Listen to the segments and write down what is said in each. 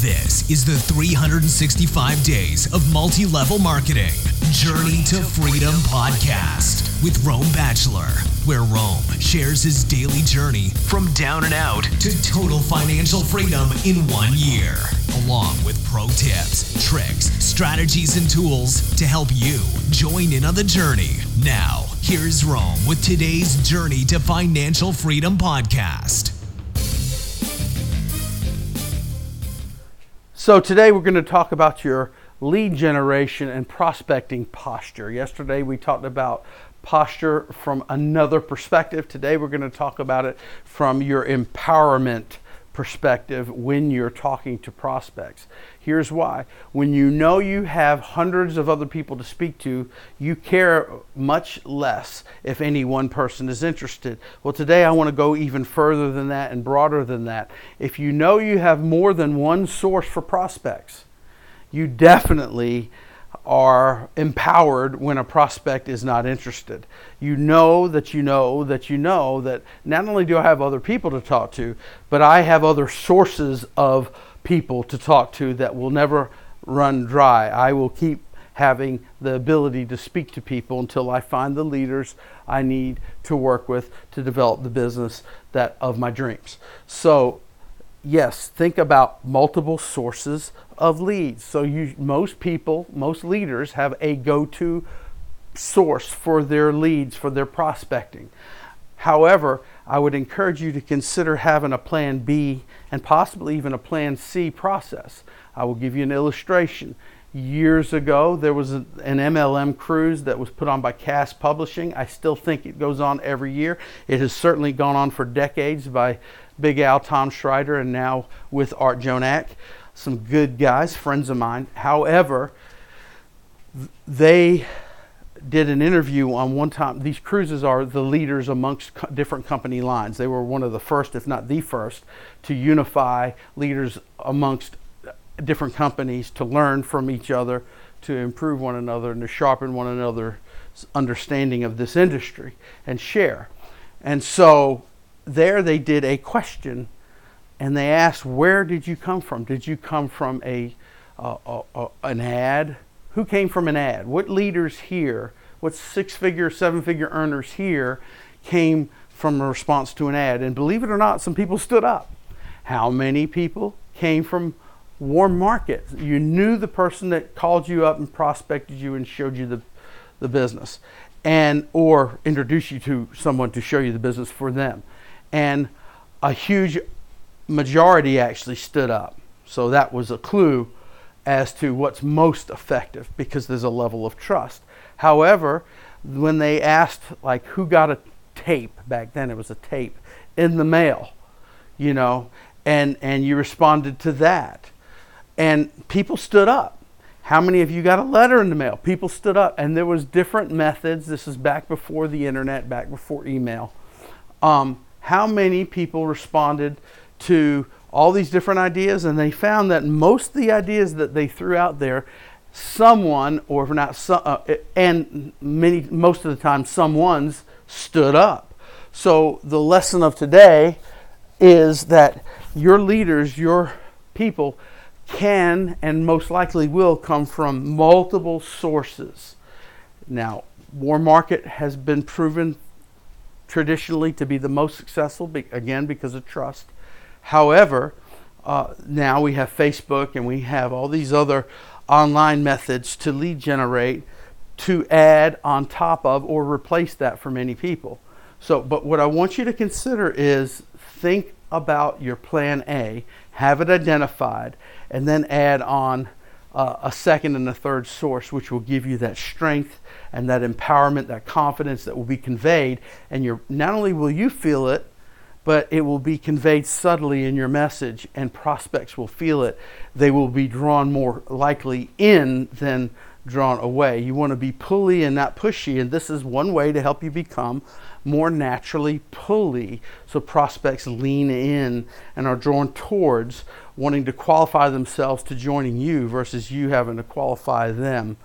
This is the 365 Days of Multi Level Marketing Journey to Freedom podcast with Rome Bachelor, where Rome shares his daily journey from down and out to total financial freedom in one year, along with pro tips, tricks, strategies, and tools to help you join in on the journey. Now, here's Rome with today's Journey to Financial Freedom podcast. So today we're going to talk about your lead generation and prospecting posture. Yesterday we talked about posture from another perspective. Today we're going to talk about it from your empowerment perspective when you're talking to prospects. Here's why. When you know you have hundreds of other people to speak to, you care much less if any one person is interested. Well, today I want to go even further than that and broader than that. If you know you have more than one source for prospects, you definitely are empowered when a prospect is not interested. You know that you know that you know that not only do I have other people to talk to, but I have other sources of people to talk to that will never run dry. I will keep having the ability to speak to people until I find the leaders I need to work with to develop the business that of my dreams. So yes, think about multiple sources of leads. So you most people, most leaders have a go-to source for their leads, for their prospecting. However, I would encourage you to consider having a plan B and possibly even a plan C process. I will give you an illustration. Years ago, there was an MLM cruise that was put on by KAAS Publishing. I still think it goes on every year. It has certainly gone on for decades by Big Al, Tom Schreiter, and now with Art Jonak. Some good guys, friends of mine. However, they did an interview on one time. These cruises are the leaders amongst co- different company lines. They were one of the first, if not the first, to unify leaders amongst different companies to learn from each other, to improve one another, and to sharpen one another's understanding of this industry and share. And so there they did a question and they asked, Where did you come from? Did you come from a, uh, an ad? Who came from an ad? What leaders here, what six figure, seven figure earners here came from a response to an ad? And believe it or not, some people stood up. How many people came from warm market? You knew the person that called you up and prospected you and showed you the, the business and or introduced you to someone to show you the business for them and a huge majority actually stood up. So that was a clue as to what's most effective because there's a level of trust. However, when they asked like who got a tape back then it was a tape in the mail, you know, and and you responded to that. And people stood up. How many of you got a letter in the mail? People stood up and there was different methods. This is back before the internet, back before email. Um, how many people responded to all these different ideas and they found that most of the ideas that they threw out there someone or if not some, uh, and many most of the time someone's stood up so the lesson of today is that your leaders your people can and most likely will come from multiple sources now warm market has been proven traditionally to be the most successful, again, because of trust. However, uh, now we have Facebook and we have all these other online methods to lead generate to add on top of or replace that for many people. So, but what I want you to consider is think about your plan A, have it identified, and then add on uh, a second and a third source, which will give you that strength and that empowerment, that confidence that will be conveyed. And you're, not only will you feel it, but it will be conveyed subtly in your message, and prospects will feel it. They will be drawn more likely in than drawn away. You want to be pulley and not pushy, and this is one way to help you become more naturally pulley. So prospects lean in and are drawn towards wanting to qualify themselves to joining you versus you having to qualify them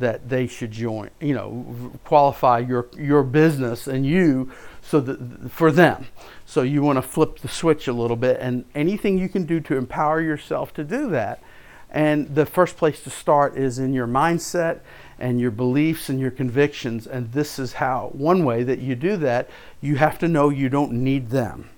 that they should join, you know, qualify your your business and you so that for them. So you want to flip the switch a little bit and anything you can do to empower yourself to do that. And the first place to start is in your mindset and your beliefs and your convictions and this is how one way that you do that, you have to know you don't need them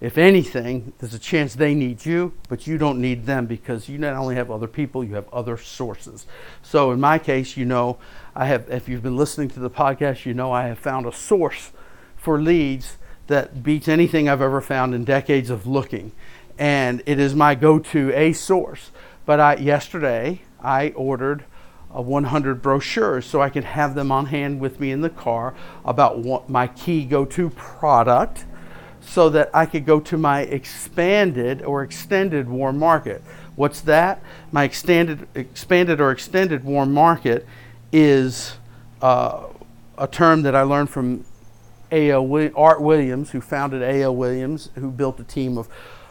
if anything, there's a chance they need you, but you don't need them because you not only have other people, you have other sources. So in my case, you know, I have if you've been listening to the podcast, you know I have found a source for leads that beats anything I've ever found in decades of looking. And it is my go-to a source. But I yesterday I ordered a 100 brochures so I could have them on hand with me in the car about what my key go-to product so that I could go to my expanded or extended warm market. What's that? My extended, expanded or extended warm market is uh, a term that I learned from A.L. Art Williams, who founded A.L. Williams, who built a team of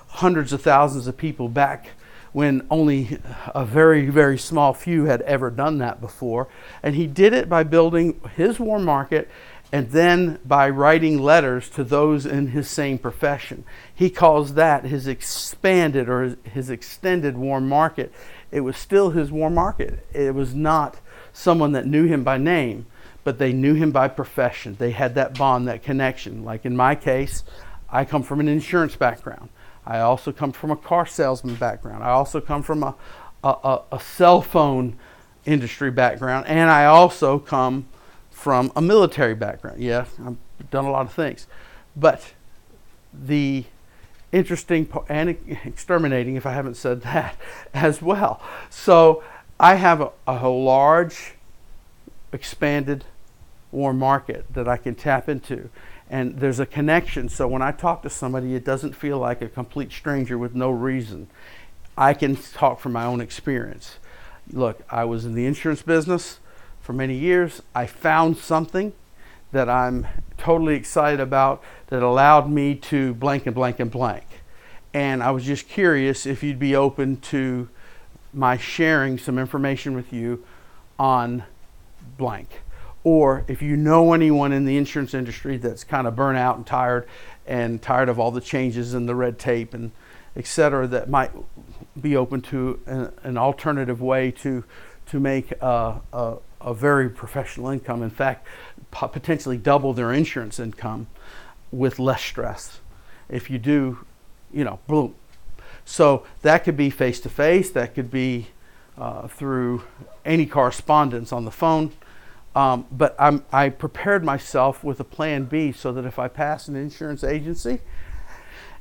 hundreds of thousands of people back when only a very, very small few had ever done that before. And he did it by building his warm market and then by writing letters to those in his same profession. He calls that his expanded or his extended warm market. It was still his warm market. It was not someone that knew him by name, but they knew him by profession. They had that bond, that connection. Like in my case, I come from an insurance background. I also come from a car salesman background. I also come from a, a, a cell phone industry background. And I also come from a military background. Yeah, I've done a lot of things. But the interesting and exterminating, if I haven't said that as well. So I have a, a large, expanded warm market that I can tap into. And there's a connection. So when I talk to somebody, it doesn't feel like a complete stranger with no reason. I can talk from my own experience. Look, I was in the insurance business for many years. I found something that I'm totally excited about that allowed me to blank and blank and blank. And I was just curious if you'd be open to my sharing some information with you on blank. Or if you know anyone in the insurance industry that's kind of burnt out and tired and tired of all the changes and the red tape and et cetera that might be open to an, an alternative way to to make a, a, a very professional income. In fact, potentially double their insurance income with less stress. If you do, you know, boom. So that could be face to face, that could be uh, through any correspondence on the phone. Um, but I'm, I prepared myself with a plan B so that if I pass an insurance agency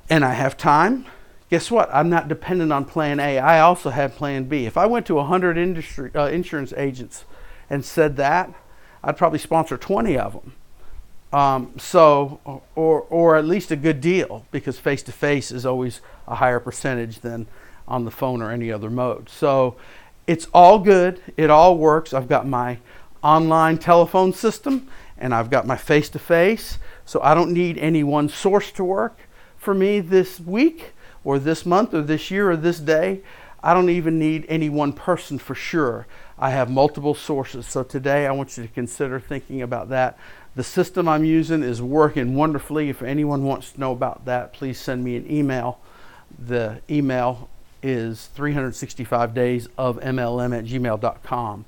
and I have time, guess what? I'm not dependent on plan A. I also have plan B. If I went to 100 industry, uh, insurance agents and said that, I'd probably sponsor 20 of them. Um, so, or, or at least a good deal because face to face is always a higher percentage than on the phone or any other mode. So it's all good. It all works. I've got my online telephone system and I've got my face to face. So I don't need any one source to work for me this week or this month or this year or this day. I don't even need any one person for sure. I have multiple sources. So today I want you to consider thinking about that. The system I'm using is working wonderfully. If anyone wants to know about that, please send me an email. The email is 365 days of MLM at gmail.com.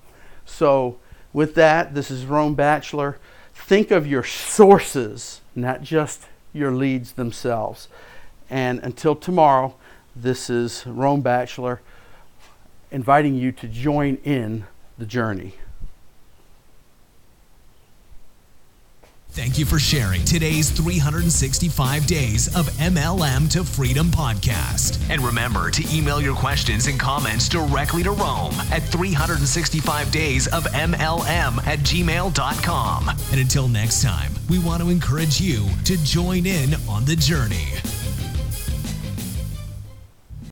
So, with that, this is Rome Bachelor. Think of your sources, not just your leads themselves. And until tomorrow, this is Rome Bachelor inviting you to join in the journey. Thank you for sharing today's 365 Days of MLM to Freedom podcast. And remember to email your questions and comments directly to Rome at 365 Days of MLM at gmail.com. And until next time, we want to encourage you to join in on the journey.